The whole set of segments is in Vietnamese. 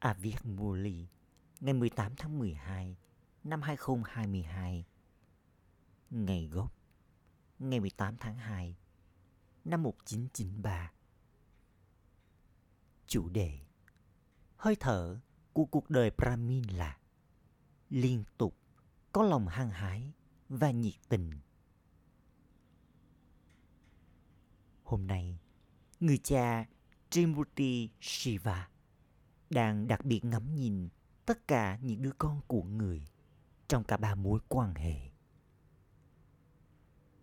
À, Aviet Muli ngày 18 tháng 12 năm 2022 Ngày gốc ngày 18 tháng 2 năm 1993 Chủ đề Hơi thở của cuộc đời Brahmin là liên tục có lòng hăng hái và nhiệt tình. Hôm nay, người cha Trimurti Shiva đang đặc biệt ngắm nhìn tất cả những đứa con của người trong cả ba mối quan hệ.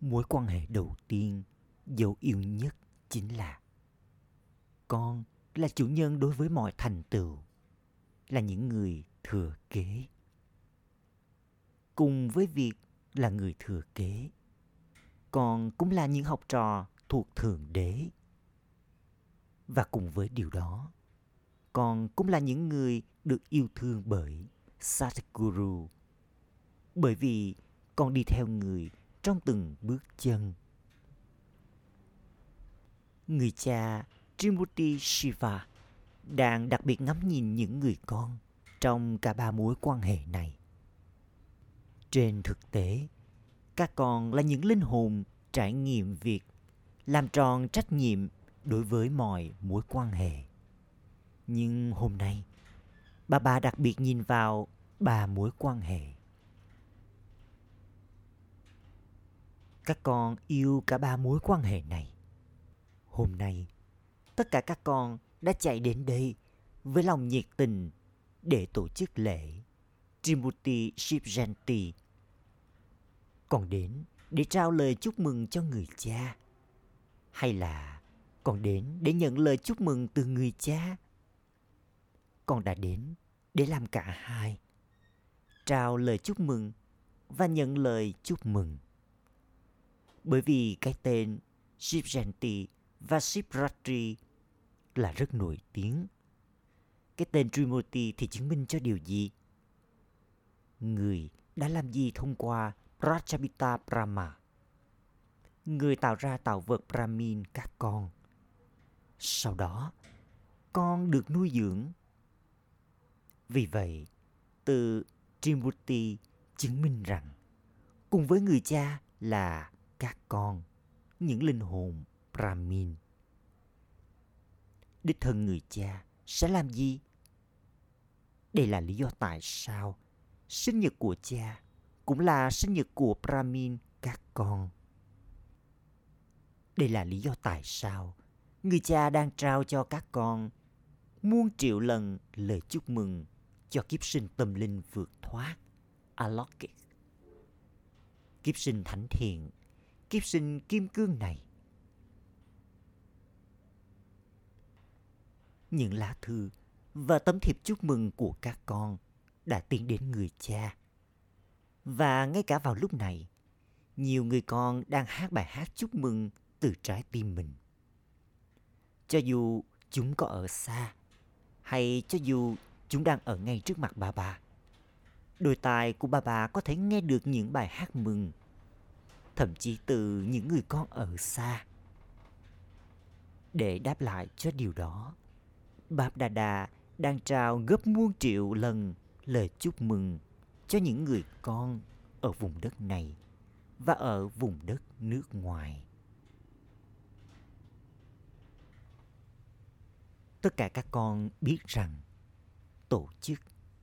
Mối quan hệ đầu tiên, dấu yêu nhất chính là con là chủ nhân đối với mọi thành tựu, là những người thừa kế. Cùng với việc là người thừa kế, con cũng là những học trò thuộc Thượng Đế. Và cùng với điều đó, con cũng là những người được yêu thương bởi Satguru. Bởi vì con đi theo người trong từng bước chân. Người cha Trimurti Shiva đang đặc biệt ngắm nhìn những người con trong cả ba mối quan hệ này. Trên thực tế, các con là những linh hồn trải nghiệm việc làm tròn trách nhiệm đối với mọi mối quan hệ. Nhưng hôm nay, bà bà đặc biệt nhìn vào ba mối quan hệ. Các con yêu cả ba mối quan hệ này. Hôm nay, tất cả các con đã chạy đến đây với lòng nhiệt tình để tổ chức lễ Trimurti Shivjanti. Còn đến để trao lời chúc mừng cho người cha. Hay là còn đến để nhận lời chúc mừng từ người cha con đã đến để làm cả hai trao lời chúc mừng và nhận lời chúc mừng bởi vì cái tên Shivjanti và Shivratri là rất nổi tiếng. Cái tên Trimurti thì chứng minh cho điều gì? Người đã làm gì thông qua Prajapita Brahma? Người tạo ra tạo vật Brahmin các con. Sau đó, con được nuôi dưỡng vì vậy, từ Trimurti chứng minh rằng cùng với người cha là các con, những linh hồn Brahmin. Đích thân người cha sẽ làm gì? Đây là lý do tại sao sinh nhật của cha cũng là sinh nhật của Brahmin các con. Đây là lý do tại sao người cha đang trao cho các con muôn triệu lần lời chúc mừng cho kiếp sinh tâm linh vượt thoát Alokik. Kiếp sinh thánh thiện, kiếp sinh kim cương này. Những lá thư và tấm thiệp chúc mừng của các con đã tiến đến người cha. Và ngay cả vào lúc này, nhiều người con đang hát bài hát chúc mừng từ trái tim mình. Cho dù chúng có ở xa, hay cho dù chúng đang ở ngay trước mặt bà bà. Đôi tai của bà bà có thể nghe được những bài hát mừng, thậm chí từ những người con ở xa. Để đáp lại cho điều đó, Báp Đà Đà đang trao gấp muôn triệu lần lời chúc mừng cho những người con ở vùng đất này và ở vùng đất nước ngoài. Tất cả các con biết rằng tổ chức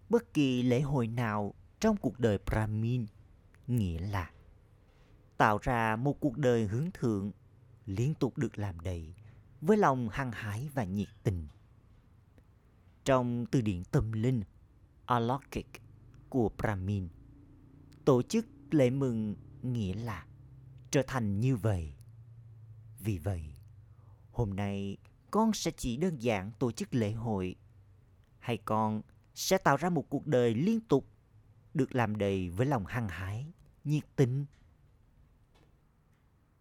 bất kỳ lễ hội nào trong cuộc đời Brahmin nghĩa là tạo ra một cuộc đời hướng thượng liên tục được làm đầy với lòng hăng hái và nhiệt tình. Trong từ điển tâm linh Alokik của Brahmin, tổ chức lễ mừng nghĩa là trở thành như vậy. Vì vậy, hôm nay con sẽ chỉ đơn giản tổ chức lễ hội hay con sẽ tạo ra một cuộc đời liên tục được làm đầy với lòng hăng hái, nhiệt tình.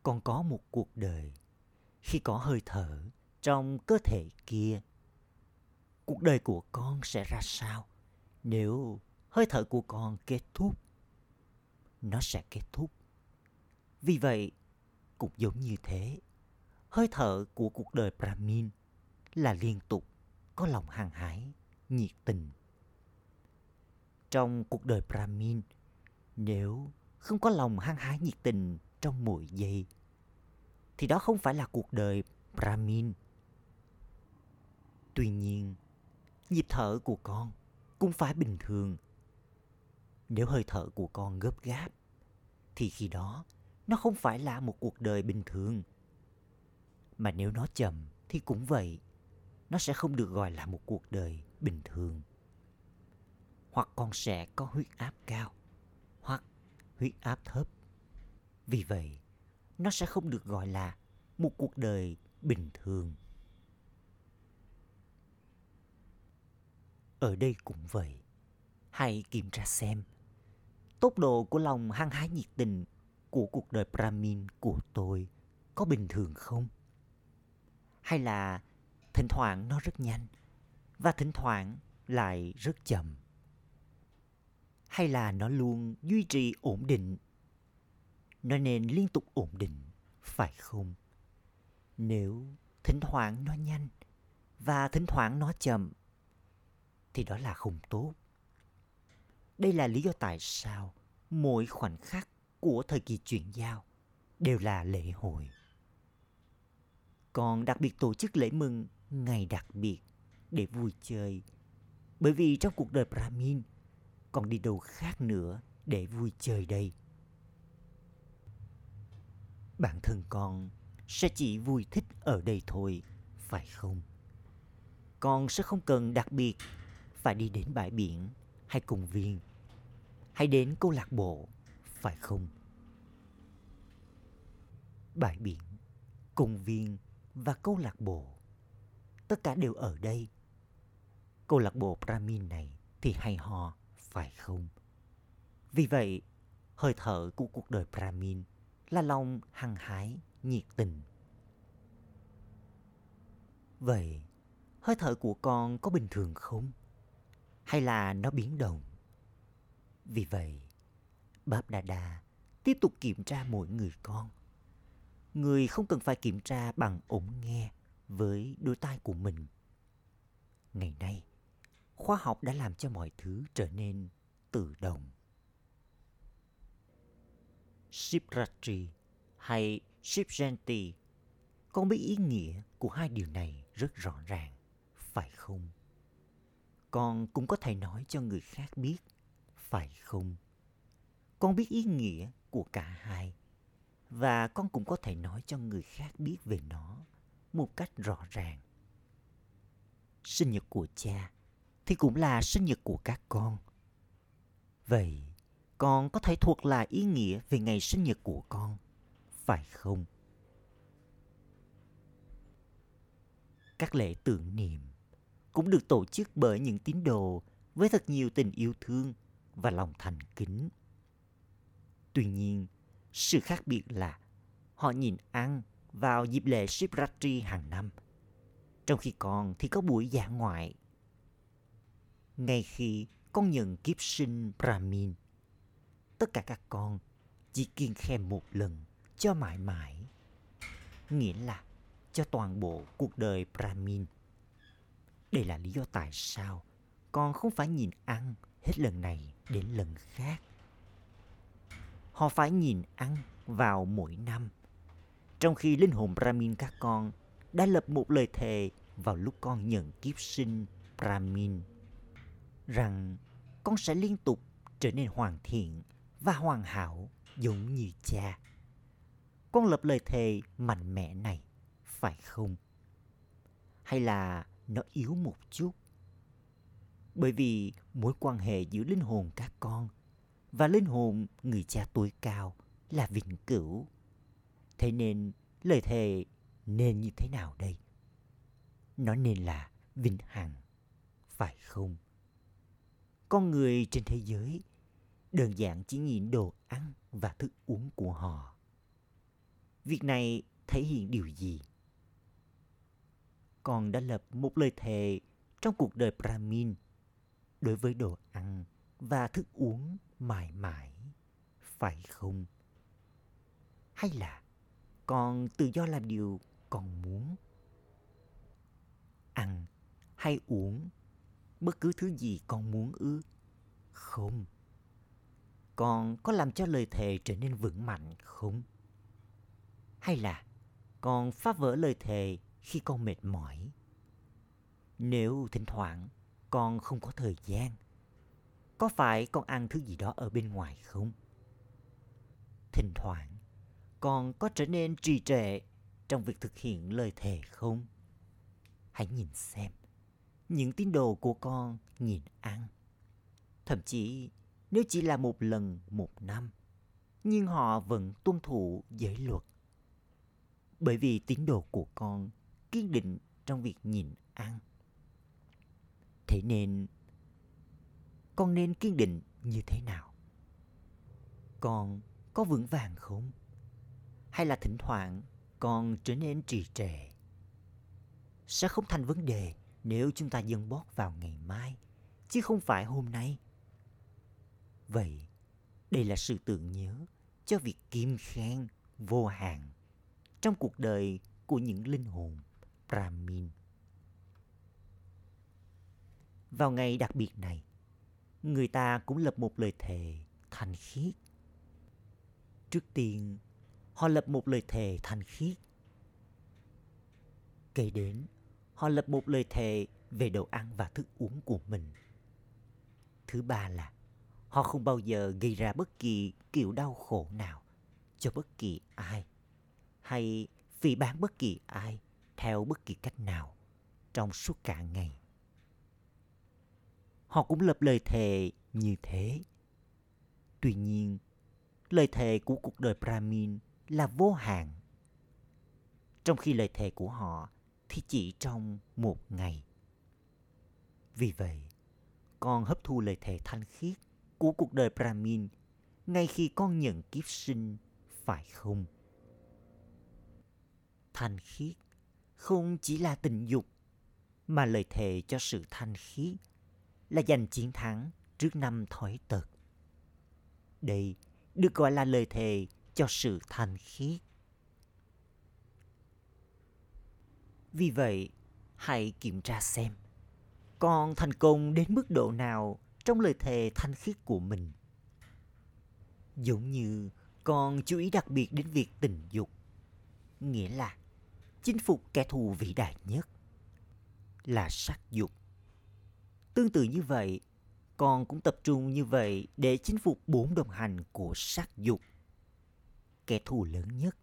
Con có một cuộc đời khi có hơi thở trong cơ thể kia. Cuộc đời của con sẽ ra sao nếu hơi thở của con kết thúc? Nó sẽ kết thúc. Vì vậy, cũng giống như thế, hơi thở của cuộc đời Brahmin là liên tục có lòng hàng hái nhiệt tình. Trong cuộc đời Brahmin, nếu không có lòng hăng hái nhiệt tình trong mỗi giây, thì đó không phải là cuộc đời Brahmin. Tuy nhiên, nhịp thở của con cũng phải bình thường. Nếu hơi thở của con gấp gáp, thì khi đó nó không phải là một cuộc đời bình thường. Mà nếu nó chậm thì cũng vậy, nó sẽ không được gọi là một cuộc đời bình thường. Hoặc con sẽ có huyết áp cao, hoặc huyết áp thấp. Vì vậy, nó sẽ không được gọi là một cuộc đời bình thường. Ở đây cũng vậy. Hãy kiểm tra xem tốc độ của lòng hăng hái nhiệt tình của cuộc đời Brahmin của tôi có bình thường không? Hay là thỉnh thoảng nó rất nhanh và thỉnh thoảng lại rất chậm? Hay là nó luôn duy trì ổn định? Nó nên liên tục ổn định, phải không? Nếu thỉnh thoảng nó nhanh và thỉnh thoảng nó chậm thì đó là không tốt. Đây là lý do tại sao mỗi khoảnh khắc của thời kỳ chuyển giao đều là lễ hội. Còn đặc biệt tổ chức lễ mừng ngày đặc biệt để vui chơi. Bởi vì trong cuộc đời Brahmin còn đi đâu khác nữa để vui chơi đây. Bản thân con sẽ chỉ vui thích ở đây thôi, phải không? Con sẽ không cần đặc biệt phải đi đến bãi biển hay công viên hay đến câu lạc bộ, phải không? Bãi biển, công viên và câu lạc bộ, tất cả đều ở đây. Câu lạc bộ Brahmin này thì hay ho, phải không? Vì vậy, hơi thở của cuộc đời Brahmin là lòng hăng hái, nhiệt tình. Vậy, hơi thở của con có bình thường không? Hay là nó biến động? Vì vậy, Báp Đà Đà tiếp tục kiểm tra mỗi người con. Người không cần phải kiểm tra bằng ống nghe với đôi tai của mình. Ngày nay, khoa học đã làm cho mọi thứ trở nên tự động. Shivratri hay Shivjanti con biết ý nghĩa của hai điều này rất rõ ràng, phải không? Con cũng có thể nói cho người khác biết phải không? Con biết ý nghĩa của cả hai và con cũng có thể nói cho người khác biết về nó một cách rõ ràng. Sinh nhật của cha thì cũng là sinh nhật của các con. Vậy, con có thể thuộc lại ý nghĩa về ngày sinh nhật của con, phải không? Các lễ tưởng niệm cũng được tổ chức bởi những tín đồ với thật nhiều tình yêu thương và lòng thành kính. Tuy nhiên, sự khác biệt là họ nhìn ăn vào dịp lễ Shivratri hàng năm, trong khi con thì có buổi dạ ngoại. Ngay khi con nhận kiếp sinh Brahmin, tất cả các con chỉ kiên khem một lần cho mãi mãi. Nghĩa là cho toàn bộ cuộc đời Brahmin. Đây là lý do tại sao con không phải nhìn ăn hết lần này đến lần khác. Họ phải nhìn ăn vào mỗi năm. Trong khi linh hồn Brahmin các con đã lập một lời thề vào lúc con nhận kiếp sinh Brahmin rằng con sẽ liên tục trở nên hoàn thiện và hoàn hảo giống như cha. Con lập lời thề mạnh mẽ này, phải không? Hay là nó yếu một chút? Bởi vì mối quan hệ giữa linh hồn các con và linh hồn người cha tối cao là vĩnh cửu. Thế nên lời thề nên như thế nào đây? Nó nên là vĩnh hằng, phải không? Con người trên thế giới đơn giản chỉ nhìn đồ ăn và thức uống của họ. Việc này thể hiện điều gì? Con đã lập một lời thề trong cuộc đời Brahmin đối với đồ ăn và thức uống mãi mãi, phải không? Hay là con tự do làm điều con muốn? Ăn hay uống bất cứ thứ gì con muốn ư? Không. Con có làm cho lời thề trở nên vững mạnh không? Hay là con phá vỡ lời thề khi con mệt mỏi? Nếu thỉnh thoảng con không có thời gian, có phải con ăn thứ gì đó ở bên ngoài không? Thỉnh thoảng con có trở nên trì trệ trong việc thực hiện lời thề không? Hãy nhìn xem, những tín đồ của con nhìn ăn. Thậm chí nếu chỉ là một lần một năm, nhưng họ vẫn tuân thủ giới luật. Bởi vì tín đồ của con kiên định trong việc nhìn ăn. Thế nên, con nên kiên định như thế nào? Con có vững vàng không? Hay là thỉnh thoảng con trở nên trì trệ? Sẽ không thành vấn đề nếu chúng ta dâng bót vào ngày mai, chứ không phải hôm nay. Vậy, đây là sự tưởng nhớ cho việc kim khen vô hạn trong cuộc đời của những linh hồn Brahmin. Vào ngày đặc biệt này, người ta cũng lập một lời thề thành khiết. Trước tiên, họ lập một lời thề thành khiết. Kể đến, họ lập một lời thề về đồ ăn và thức uống của mình. Thứ ba là họ không bao giờ gây ra bất kỳ kiểu đau khổ nào cho bất kỳ ai hay phỉ bán bất kỳ ai theo bất kỳ cách nào trong suốt cả ngày. Họ cũng lập lời thề như thế. Tuy nhiên, lời thề của cuộc đời Brahmin là vô hạn. Trong khi lời thề của họ thì chỉ trong một ngày. Vì vậy, con hấp thu lời thề thanh khiết của cuộc đời Brahmin ngay khi con nhận kiếp sinh, phải không? Thanh khiết không chỉ là tình dục, mà lời thề cho sự thanh khiết là giành chiến thắng trước năm thói tật. Đây được gọi là lời thề cho sự thanh khiết. Vì vậy, hãy kiểm tra xem con thành công đến mức độ nào trong lời thề thanh khiết của mình. Giống như con chú ý đặc biệt đến việc tình dục, nghĩa là chinh phục kẻ thù vĩ đại nhất là sắc dục. Tương tự như vậy, con cũng tập trung như vậy để chinh phục bốn đồng hành của sắc dục. Kẻ thù lớn nhất,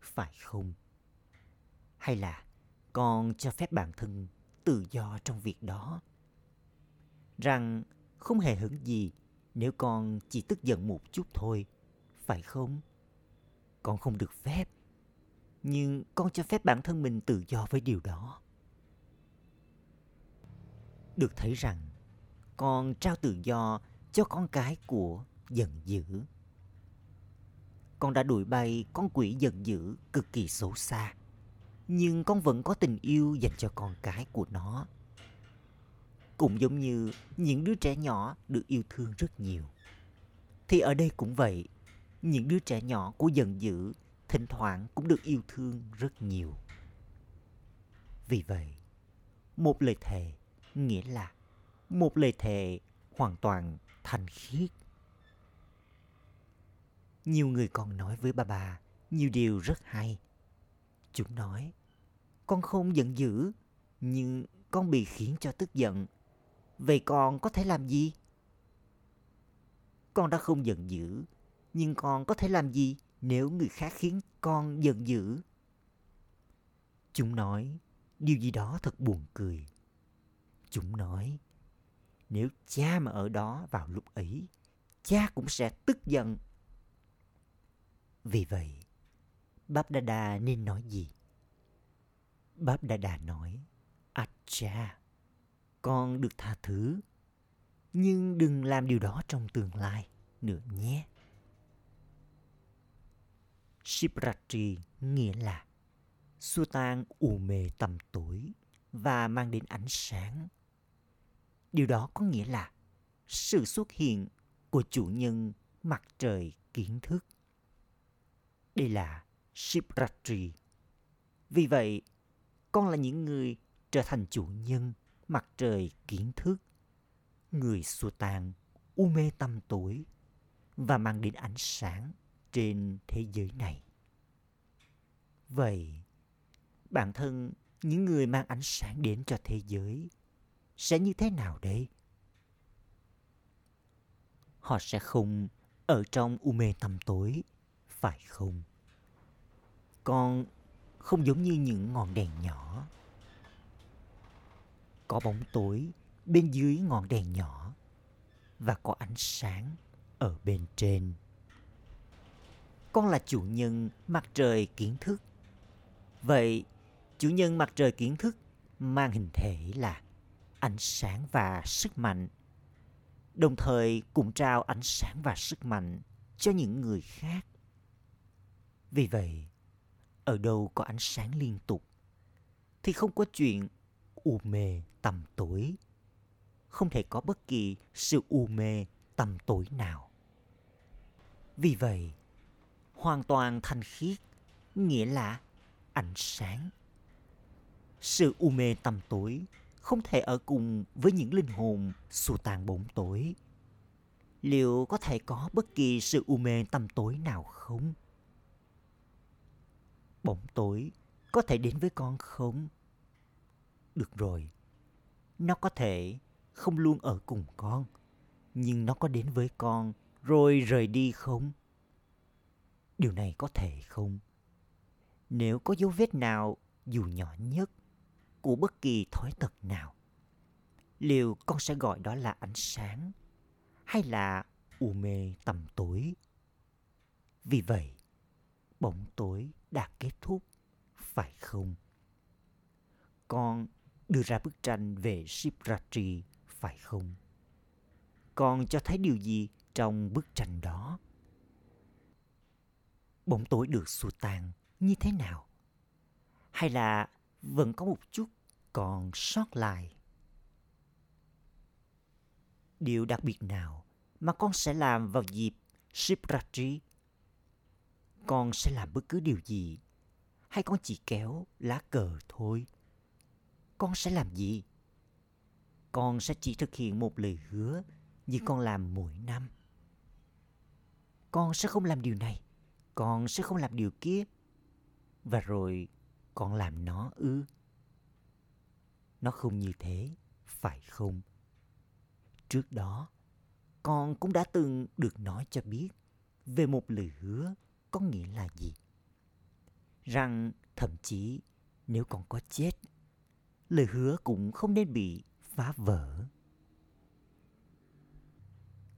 phải không? Hay là con cho phép bản thân tự do trong việc đó? Rằng không hề hứng gì nếu con chỉ tức giận một chút thôi, phải không? Con không được phép, nhưng con cho phép bản thân mình tự do với điều đó. Được thấy rằng con trao tự do cho con cái của giận dữ. Con đã đuổi bay con quỷ giận dữ cực kỳ xấu xa, nhưng con vẫn có tình yêu dành cho con cái của nó cũng giống như những đứa trẻ nhỏ được yêu thương rất nhiều. Thì ở đây cũng vậy, những đứa trẻ nhỏ của giận dữ thỉnh thoảng cũng được yêu thương rất nhiều. Vì vậy, một lời thề nghĩa là một lời thề hoàn toàn thành khiết. Nhiều người còn nói với bà bà nhiều điều rất hay. Chúng nói, con không giận dữ, nhưng con bị khiến cho tức giận Vậy con có thể làm gì? Con đã không giận dữ, nhưng con có thể làm gì nếu người khác khiến con giận dữ? Chúng nói điều gì đó thật buồn cười. Chúng nói nếu cha mà ở đó vào lúc ấy, cha cũng sẽ tức giận. Vì vậy, Báp Đa nên nói gì? Báp Đa Đa nói, À cha, con được tha thứ nhưng đừng làm điều đó trong tương lai nữa nhé Shivratri nghĩa là xua tan u mê tầm tối và mang đến ánh sáng. Điều đó có nghĩa là sự xuất hiện của chủ nhân mặt trời kiến thức. Đây là Shivratri. Vì vậy, con là những người trở thành chủ nhân mặt trời kiến thức người xua tan u mê tâm tối và mang đến ánh sáng trên thế giới này. Vậy, bản thân những người mang ánh sáng đến cho thế giới sẽ như thế nào đây? Họ sẽ không ở trong u mê tâm tối, phải không? Còn không giống như những ngọn đèn nhỏ. Có bóng tối bên dưới ngọn đèn nhỏ và có ánh sáng ở bên trên. Con là chủ nhân mặt trời kiến thức. Vậy, chủ nhân mặt trời kiến thức mang hình thể là ánh sáng và sức mạnh. Đồng thời cũng trao ánh sáng và sức mạnh cho những người khác. Vì vậy, ở đâu có ánh sáng liên tục thì không có chuyện u mê tầm tối. Không thể có bất kỳ sự u mê tầm tối nào. Vì vậy, hoàn toàn thanh khiết nghĩa là ánh sáng. Sự u mê tầm tối không thể ở cùng với những linh hồn xù tàn bóng tối. Liệu có thể có bất kỳ sự u mê tầm tối nào không? Bóng tối có thể đến với con không? Được rồi, nó có thể không luôn ở cùng con, nhưng nó có đến với con rồi rời đi không? Điều này có thể không? Nếu có dấu vết nào dù nhỏ nhất của bất kỳ thói tật nào, liệu con sẽ gọi đó là ánh sáng hay là u mê tầm tối? Vì vậy, bóng tối đã kết thúc, phải không? Con đưa ra bức tranh về Shivratri, phải không? Con cho thấy điều gì trong bức tranh đó? Bóng tối được xua tan như thế nào? Hay là vẫn có một chút còn sót lại? Điều đặc biệt nào mà con sẽ làm vào dịp Shivratri con sẽ làm bất cứ điều gì. Hay con chỉ kéo lá cờ thôi. Con sẽ làm gì? Con sẽ chỉ thực hiện một lời hứa như con làm mỗi năm. Con sẽ không làm điều này. Con sẽ không làm điều kia. Và rồi con làm nó ư? Nó không như thế, phải không? Trước đó, con cũng đã từng được nói cho biết về một lời hứa có nghĩa là gì? Rằng thậm chí nếu con có chết, lời hứa cũng không nên bị phá vỡ.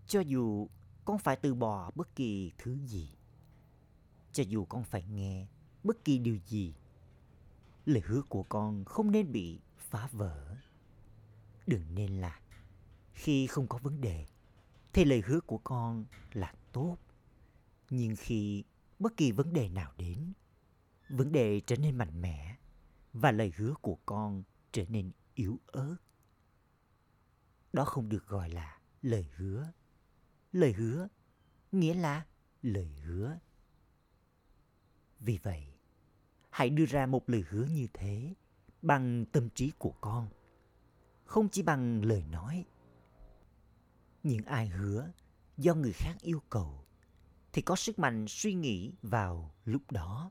Cho dù con phải từ bỏ bất kỳ thứ gì, cho dù con phải nghe bất kỳ điều gì, lời hứa của con không nên bị phá vỡ. Đừng nên là khi không có vấn đề, thì lời hứa của con là tốt. Nhưng khi bất kỳ vấn đề nào đến. Vấn đề trở nên mạnh mẽ và lời hứa của con trở nên yếu ớt. Đó không được gọi là lời hứa. Lời hứa nghĩa là lời hứa. Vì vậy, hãy đưa ra một lời hứa như thế bằng tâm trí của con. Không chỉ bằng lời nói. Những ai hứa do người khác yêu cầu thì có sức mạnh suy nghĩ vào lúc đó.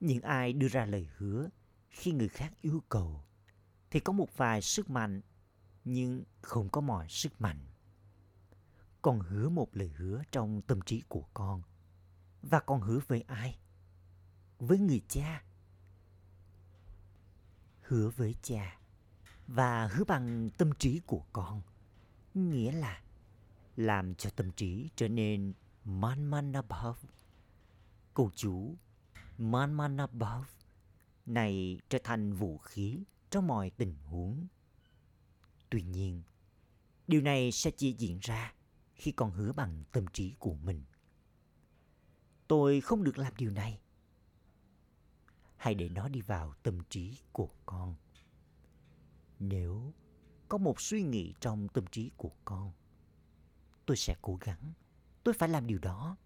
Những ai đưa ra lời hứa khi người khác yêu cầu thì có một vài sức mạnh, nhưng không có mọi sức mạnh. Con hứa một lời hứa trong tâm trí của con. Và con hứa với ai? Với người cha. Hứa với cha và hứa bằng tâm trí của con. Nghĩa là làm cho tâm trí trở nên man man above câu chú man man above này trở thành vũ khí trong mọi tình huống. Tuy nhiên, điều này sẽ chỉ diễn ra khi con hứa bằng tâm trí của mình. Tôi không được làm điều này. Hãy để nó đi vào tâm trí của con. Nếu có một suy nghĩ trong tâm trí của con, tôi sẽ cố gắng tôi phải làm điều đó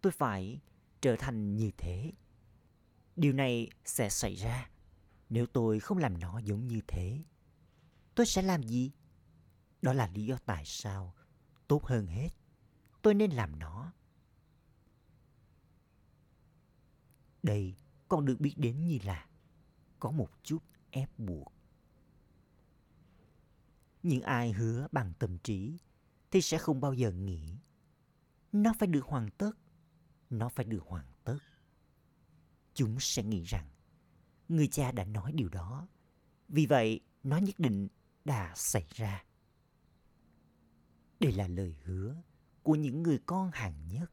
tôi phải trở thành như thế điều này sẽ xảy ra nếu tôi không làm nó giống như thế tôi sẽ làm gì Đó là lý do tại sao tốt hơn hết, tôi nên làm nó. Đây còn được biết đến như là có một chút ép buộc. Những ai hứa bằng tâm trí thì sẽ không bao giờ nghĩ nó phải được hoàn tất, nó phải được hoàn tất. Chúng sẽ nghĩ rằng người cha đã nói điều đó, vì vậy nó nhất định đã xảy ra. Đây là lời hứa của những người con hàng nhất.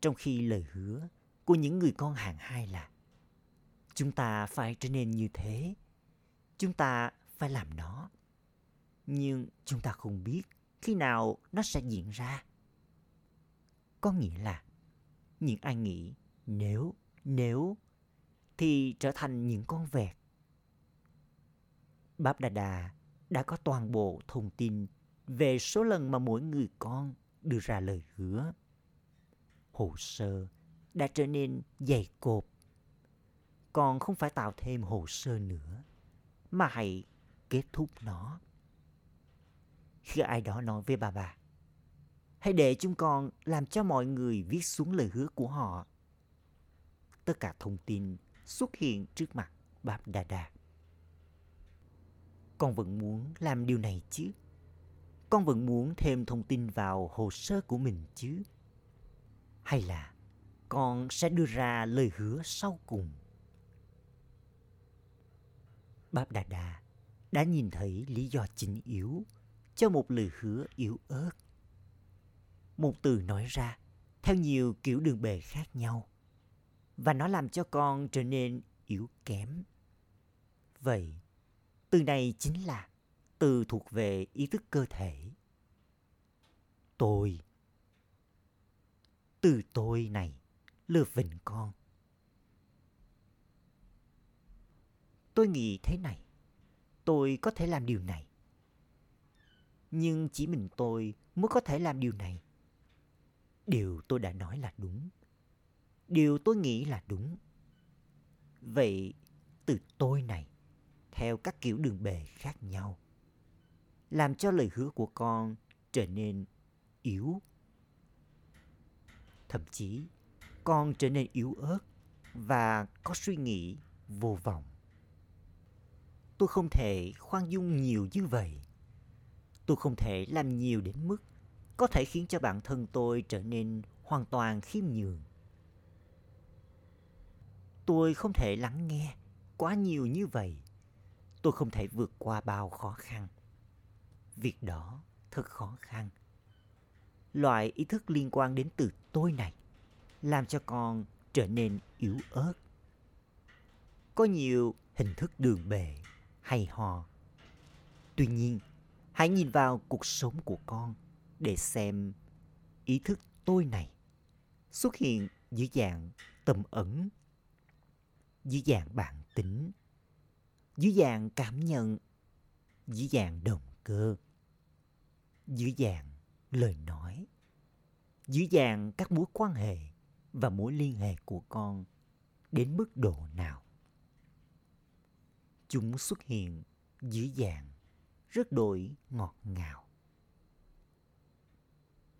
Trong khi lời hứa của những người con hàng hai là chúng ta phải trở nên như thế, chúng ta phải làm nó. Nhưng chúng ta không biết khi nào nó sẽ diễn ra. Có nghĩa là những ai nghĩ nếu, nếu thì trở thành những con vẹt. Báp Đà Đà đã có toàn bộ thông tin về số lần mà mỗi người con đưa ra lời hứa. Hồ sơ đã trở nên dày cộp. Còn không phải tạo thêm hồ sơ nữa, mà hãy kết thúc nó. Khi ai đó nói với bà bà, hãy để chúng con làm cho mọi người viết xuống lời hứa của họ. Tất cả thông tin xuất hiện trước mặt Báp Đà Đà. Con vẫn muốn làm điều này chứ? con vẫn muốn thêm thông tin vào hồ sơ của mình chứ? Hay là con sẽ đưa ra lời hứa sau cùng? Báp Đà Đà đã nhìn thấy lý do chính yếu cho một lời hứa yếu ớt. Một từ nói ra theo nhiều kiểu đường bề khác nhau và nó làm cho con trở nên yếu kém. Vậy, từ này chính là từ thuộc về ý thức cơ thể. Tôi. Từ tôi này lừa vịnh con. Tôi nghĩ thế này. Tôi có thể làm điều này. Nhưng chỉ mình tôi mới có thể làm điều này. Điều tôi đã nói là đúng. Điều tôi nghĩ là đúng. Vậy từ tôi này theo các kiểu đường bề khác nhau làm cho lời hứa của con trở nên yếu. Thậm chí, con trở nên yếu ớt và có suy nghĩ vô vọng. Tôi không thể khoan dung nhiều như vậy. Tôi không thể làm nhiều đến mức có thể khiến cho bản thân tôi trở nên hoàn toàn khiêm nhường. Tôi không thể lắng nghe quá nhiều như vậy. Tôi không thể vượt qua bao khó khăn việc đó thật khó khăn. Loại ý thức liên quan đến từ tôi này làm cho con trở nên yếu ớt. Có nhiều hình thức đường bề hay hò. Tuy nhiên, hãy nhìn vào cuộc sống của con để xem ý thức tôi này xuất hiện dưới dạng tâm ẩn, dưới dạng bản tính, dưới dạng cảm nhận, dưới dạng động cơ dưới dạng lời nói dưới dạng các mối quan hệ và mối liên hệ của con đến mức độ nào. Chúng xuất hiện dưới dạng rất đổi ngọt ngào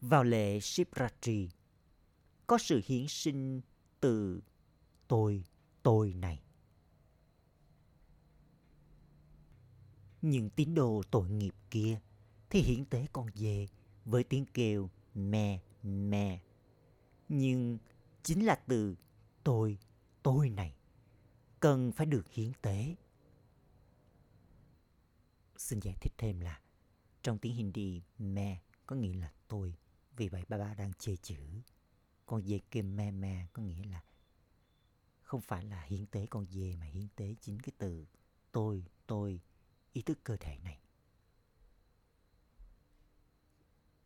vào lễ Shivratri có sự hiến sinh từ tôi tôi này những tín đồ tội nghiệp kia thì hiển tế con dê với tiếng kêu me me. Nhưng chính là từ tôi, tôi này cần phải được hiến tế. Xin giải thích thêm là trong tiếng Hindi me có nghĩa là tôi. Vì vậy ba ba đang chê chữ. Con dê kêu me me có nghĩa là không phải là hiến tế con dê mà hiến tế chính cái từ tôi, tôi, ý thức cơ thể này.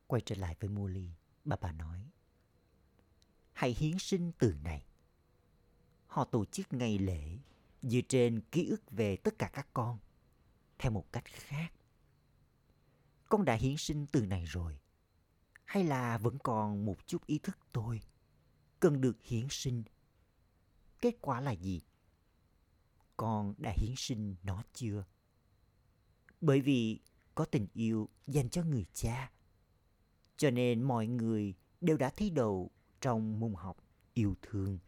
Quay trở lại với Molly, bà bà nói. Hãy hiến sinh từ này. Họ tổ chức ngày lễ dựa trên ký ức về tất cả các con. Theo một cách khác. Con đã hiến sinh từ này rồi. Hay là vẫn còn một chút ý thức tôi cần được hiến sinh? Kết quả là gì? Con đã hiến sinh nó chưa? Bởi vì có tình yêu dành cho người cha. Cho nên mọi người đều đã thấy đầu trong môn học yêu thương.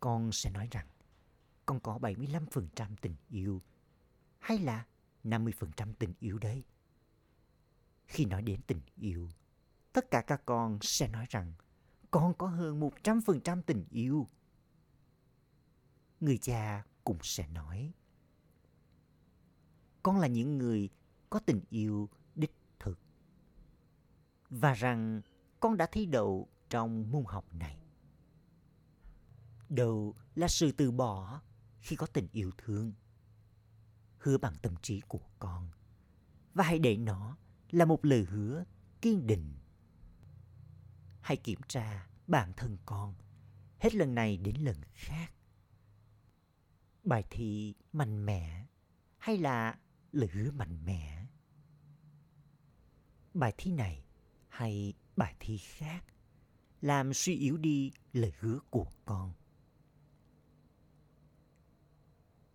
Con sẽ nói rằng, con có 75% tình yêu hay là 50% tình yêu đấy. Khi nói đến tình yêu, tất cả các con sẽ nói rằng con có hơn 100% tình yêu. Người cha cũng sẽ nói con là những người có tình yêu đích thực và rằng con đã thi đậu trong môn học này. Đầu là sự từ bỏ khi có tình yêu thương. Hứa bằng tâm trí của con và hãy để nó là một lời hứa kiên định. Hãy kiểm tra bản thân con hết lần này đến lần khác. Bài thi mạnh mẽ hay là lời hứa mạnh mẽ? Bài thi này hay bài thi khác làm suy yếu đi lời hứa của con.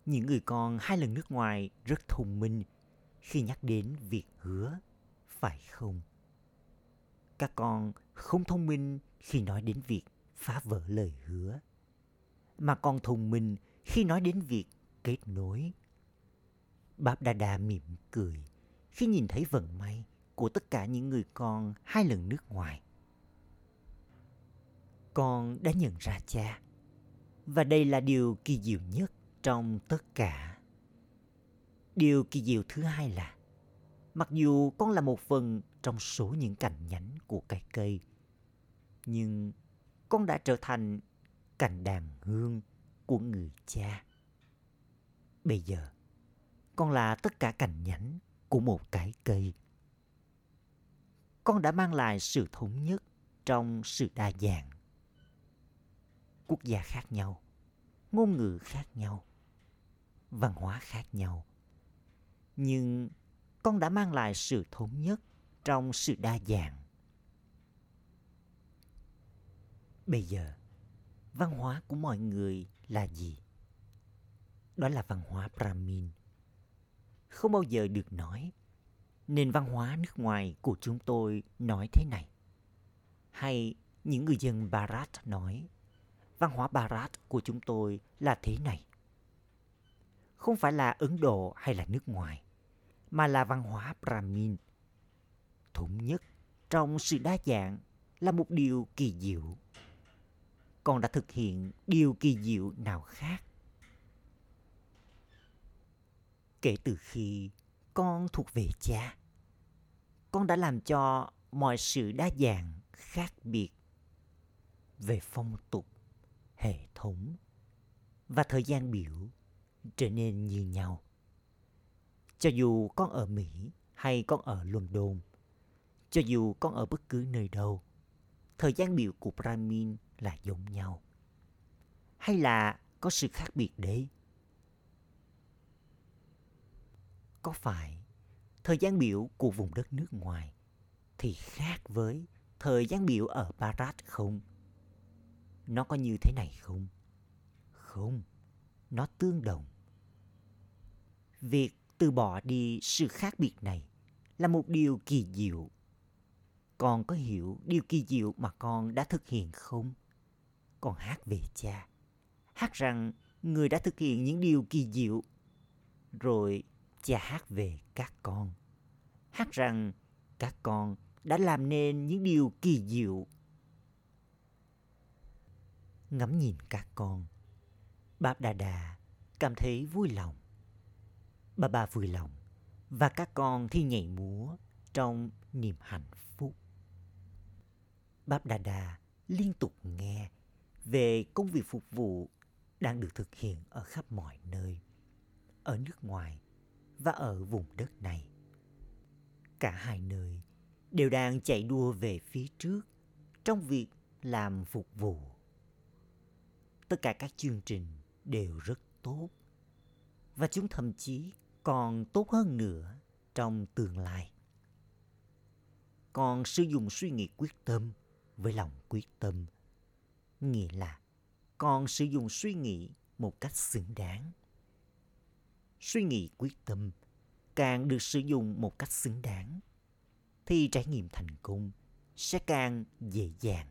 Những người con hai lần nước ngoài rất thông minh khi nhắc đến việc hứa, phải không? Các con không thông minh khi nói đến việc phá vỡ lời hứa, mà còn thông minh khi nói đến việc kết nối. Báp Đa Đa mỉm cười khi nhìn thấy vận may của tất cả những người con hai lần nước ngoài. Con đã nhận ra cha, và đây là điều kỳ diệu nhất trong tất cả. Điều kỳ diệu thứ hai là mặc dù con là một phần trong số những cành nhánh của cây cây, nhưng con đã trở thành cành đàn hương của người cha. Bây giờ, con là tất cả cành nhánh của một cái cây. Con đã mang lại sự thống nhất trong sự đa dạng. Quốc gia khác nhau, ngôn ngữ khác nhau, văn hóa khác nhau. Nhưng con đã mang lại sự thống nhất trong sự đa dạng. Bây giờ, văn hóa của mọi người là gì? Đó là văn hóa Brahmin. Không bao giờ được nói. Nền văn hóa nước ngoài của chúng tôi nói thế này. Hay những người dân Bharat nói, văn hóa Bharat của chúng tôi là thế này không phải là Ấn Độ hay là nước ngoài, mà là văn hóa Brahmin. Thống nhất trong sự đa dạng là một điều kỳ diệu. Con đã thực hiện điều kỳ diệu nào khác? Kể từ khi con thuộc về cha, con đã làm cho mọi sự đa dạng khác biệt về phong tục, hệ thống và thời gian biểu trở nên như nhau. Cho dù con ở Mỹ hay con ở London, cho dù con ở bất cứ nơi đâu, thời gian biểu của Brahmin là giống nhau. Hay là có sự khác biệt đấy? Có phải thời gian biểu của vùng đất nước ngoài thì khác với thời gian biểu ở Bharat không? Nó có như thế này không? Không, nó tương đồng. Việc từ bỏ đi sự khác biệt này là một điều kỳ diệu. Con có hiểu điều kỳ diệu mà con đã thực hiện không? Con hát về cha. Hát rằng người đã thực hiện những điều kỳ diệu. Rồi cha hát về các con. Hát rằng các con đã làm nên những điều kỳ diệu. Ngắm nhìn các con, Báp Đà Đà cảm thấy vui lòng bà bà vui lòng và các con thi nhảy múa trong niềm hạnh phúc. Báp Đà Đà liên tục nghe về công việc phục vụ đang được thực hiện ở khắp mọi nơi, ở nước ngoài và ở vùng đất này. Cả hai nơi đều đang chạy đua về phía trước trong việc làm phục vụ. Tất cả các chương trình đều rất tốt và chúng thậm chí còn tốt hơn nữa trong tương lai. Còn sử dụng suy nghĩ quyết tâm với lòng quyết tâm, nghĩa là còn sử dụng suy nghĩ một cách xứng đáng. Suy nghĩ quyết tâm càng được sử dụng một cách xứng đáng thì trải nghiệm thành công sẽ càng dễ dàng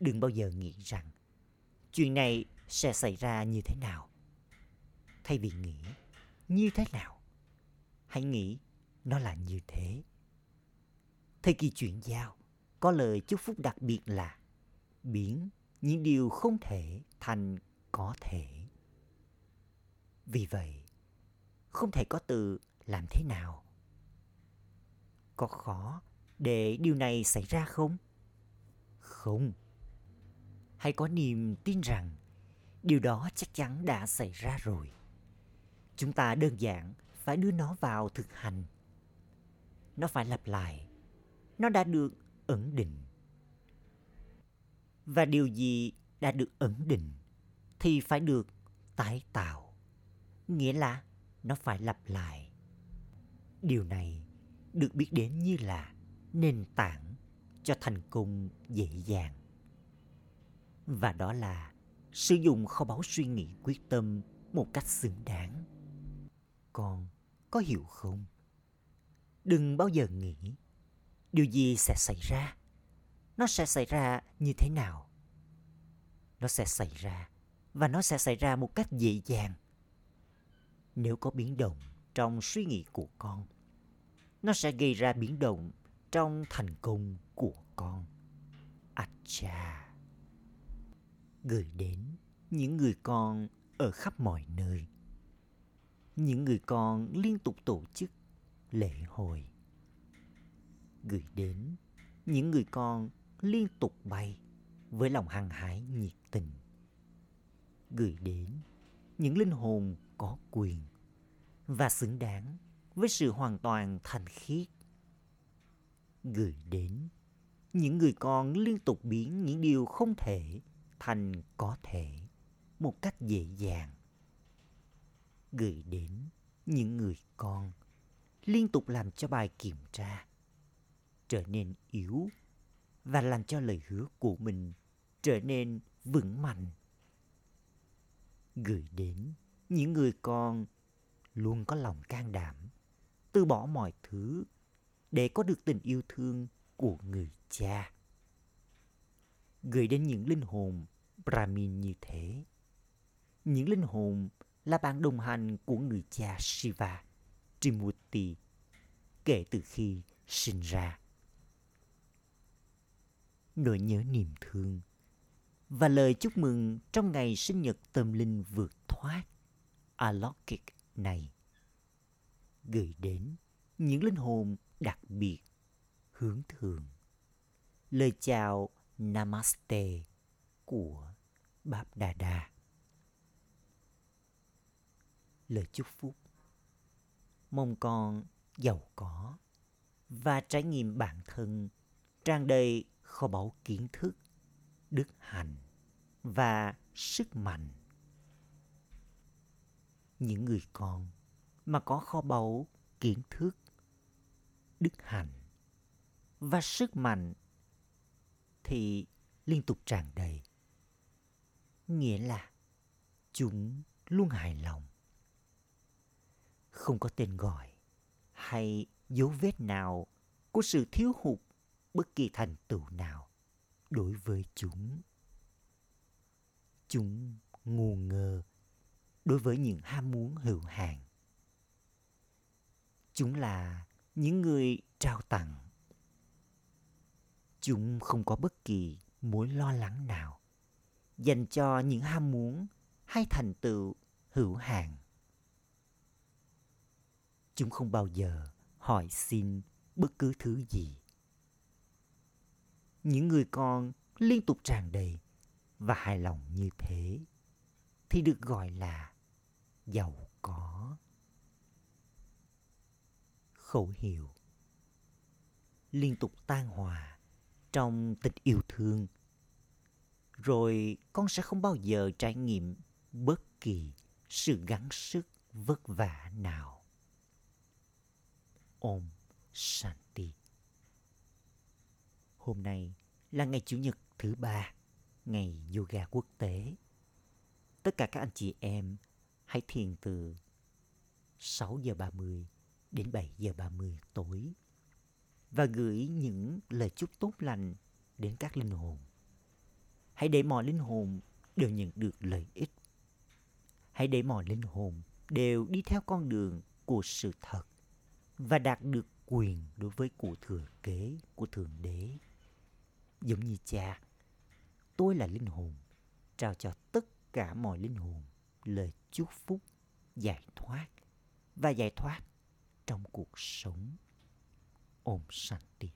đừng bao giờ nghĩ rằng chuyện này sẽ xảy ra như thế nào thay vì nghĩ như thế nào? Hãy nghĩ nó là như thế. Thời kỳ chuyển giao, có lời chúc phúc đặc biệt là biến những điều không thể thành có thể. Vì vậy, không thể có từ làm thế nào. Có khó để điều này xảy ra không? Không. Hãy có niềm tin rằng điều đó chắc chắn đã xảy ra rồi chúng ta đơn giản phải đưa nó vào thực hành. Nó phải lặp lại. Nó đã được ẩn định. Và điều gì đã được ẩn định thì phải được tái tạo. Nghĩa là nó phải lặp lại. Điều này được biết đến như là nền tảng cho thành công dễ dàng. Và đó là sử dụng kho báu suy nghĩ quyết tâm một cách xứng đáng con có hiểu không? Đừng bao giờ nghĩ điều gì sẽ xảy ra. Nó sẽ xảy ra như thế nào? Nó sẽ xảy ra và nó sẽ xảy ra một cách dễ dàng. Nếu có biến động trong suy nghĩ của con, nó sẽ gây ra biến động trong thành công của con. Acha. Gửi đến những người con ở khắp mọi nơi những người con liên tục tổ chức lễ hội. Gửi đến, những người con liên tục bay với lòng hăng hái nhiệt tình. Gửi đến, những linh hồn có quyền và xứng đáng với sự hoàn toàn thành khiết. Gửi đến, những người con liên tục biến những điều không thể thành có thể một cách dễ dàng gửi đến những người con, liên tục làm cho bài kiểm tra trở nên yếu và làm cho lời hứa của mình trở nên vững mạnh. Gửi đến những người con luôn có lòng can đảm, từ bỏ mọi thứ để có được tình yêu thương của người cha. Gửi đến những linh hồn brahmin như thế, những linh hồn là bạn đồng hành của người cha shiva trimurti kể từ khi sinh ra nỗi nhớ niềm thương và lời chúc mừng trong ngày sinh nhật tâm linh vượt thoát Alokik này, gửi đến những linh hồn đặc biệt, hướng thường lời chào namaste của Báp Đà Đà. Lời chúc phúc Mong con giàu có và trải nghiệm bản thân tràn đầy kho báu kiến thức, đức hạnh và sức mạnh. Những người con mà có kho báu kiến thức, đức hạnh và sức mạnh thì liên tục tràn đầy. Nghĩa là chúng luôn hài lòng. Không có tên gọi hay dấu vết nào của sự thiếu hụt bất kỳ thành tựu nào đối với chúng. Chúng ngu ngơ đối với những ham muốn hữu hạn. Chúng là những người trao tặng. Chúng không có bất kỳ mối lo lắng nào dành cho những ham muốn hay thành tựu hữu hạn. Chúng không bao giờ hỏi xin bất cứ thứ gì. Những người con liên tục tràn đầy và hài lòng như thế thì được gọi là giàu có. Khẩu hiệu liên tục tan hòa trong tình yêu thương, rồi con sẽ không bao giờ trải nghiệm bất kỳ sự gắng sức vất vả nào. Om Shanti Hôm nay là ngày Chủ nhật thứ ba, ngày yoga quốc tế. Tất cả các anh chị em hãy thiền từ 6 giờ 30 đến 7 giờ 30 tối và gửi những lời chúc tốt lành đến các linh hồn. Hãy để mọi linh hồn đều nhận được lợi ích. Hãy để mọi linh hồn đều đi theo con đường của sự thật và đạt được quyền đối với cụ thừa kế của Thượng Đế. Giống như cha, tôi là linh hồn, trao cho tất cả mọi linh hồn lời chúc phúc, giải thoát và giải thoát trong cuộc sống. Om tiền